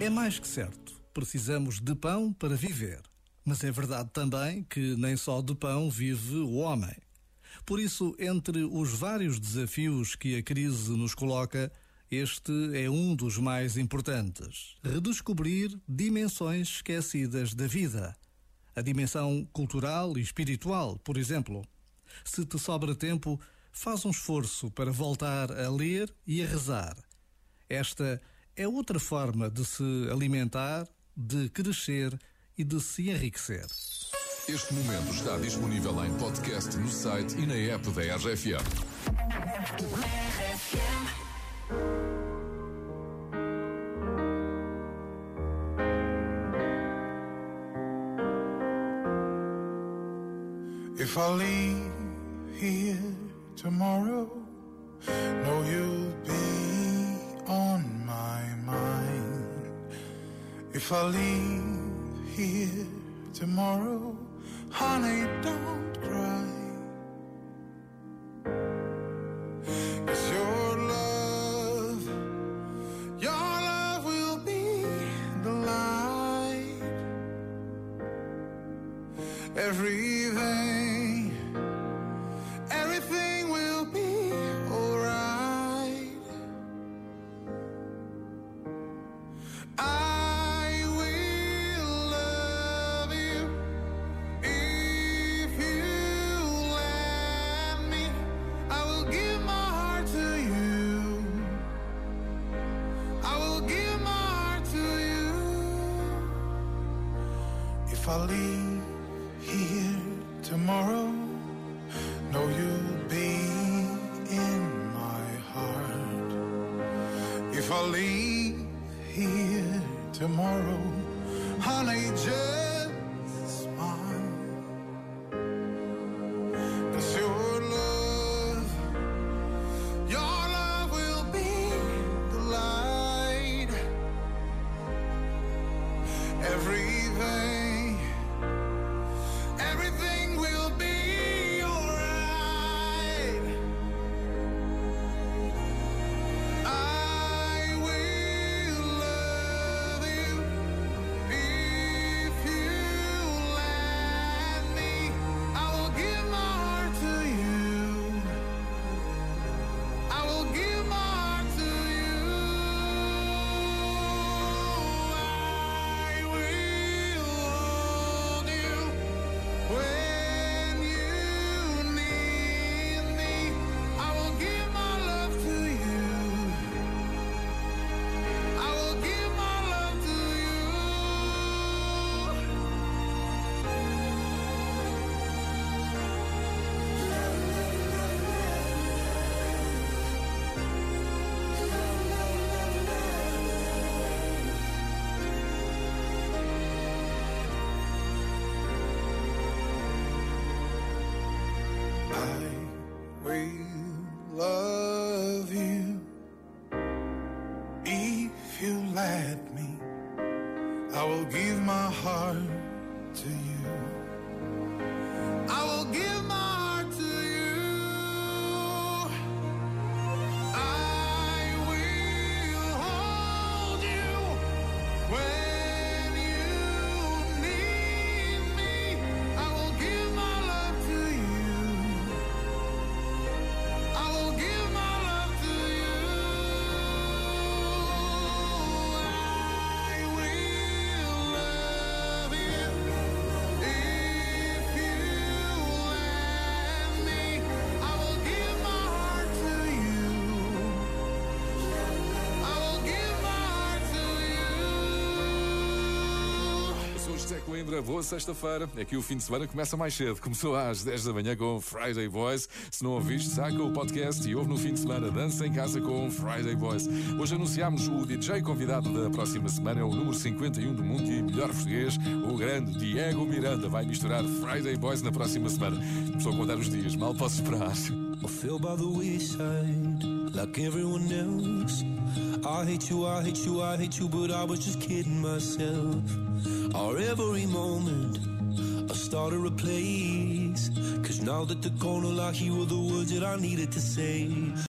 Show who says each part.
Speaker 1: É mais que certo, precisamos de pão para viver. Mas é verdade também que nem só de pão vive o homem. Por isso, entre os vários desafios que a crise nos coloca, este é um dos mais importantes: redescobrir dimensões esquecidas da vida. A dimensão cultural e espiritual, por exemplo. Se te sobra tempo, faz um esforço para voltar a ler e a rezar. Esta é outra forma de se alimentar, de crescer e de se enriquecer.
Speaker 2: Este momento está disponível em podcast no site e na app da RFM.
Speaker 3: If I leave here tomorrow, you'll If I leave here tomorrow, honey, don't cry. 'Cause your love, your love will be the light. Everything, everything will be alright. I If I leave here tomorrow, know you'll be in my heart. If I leave here tomorrow, honey, just smile. 'Cause your love, your love will be the light. Everything will love you if you let me. I will give my heart to you. You.
Speaker 2: Eu sou o José Coimbra, boa sexta-feira. Aqui o fim de semana começa mais cedo. Começou às 10 da manhã com Friday Boys. Se não ouviste, saca o podcast e ouve no fim de semana Dança em Casa com Friday Boys. Hoje anunciámos o DJ convidado da próxima semana, é o número 51 do mundo e melhor português, o grande Diego Miranda. Vai misturar Friday Boys na próxima semana. Começou a contar os dias, mal posso esperar.
Speaker 4: I feel by the wayside like everyone else. I hate you, I hate you, I hate you, but I was just kidding myself. Our every moment, I started a place. Cause now that the corner lock, you were the words that I needed to say.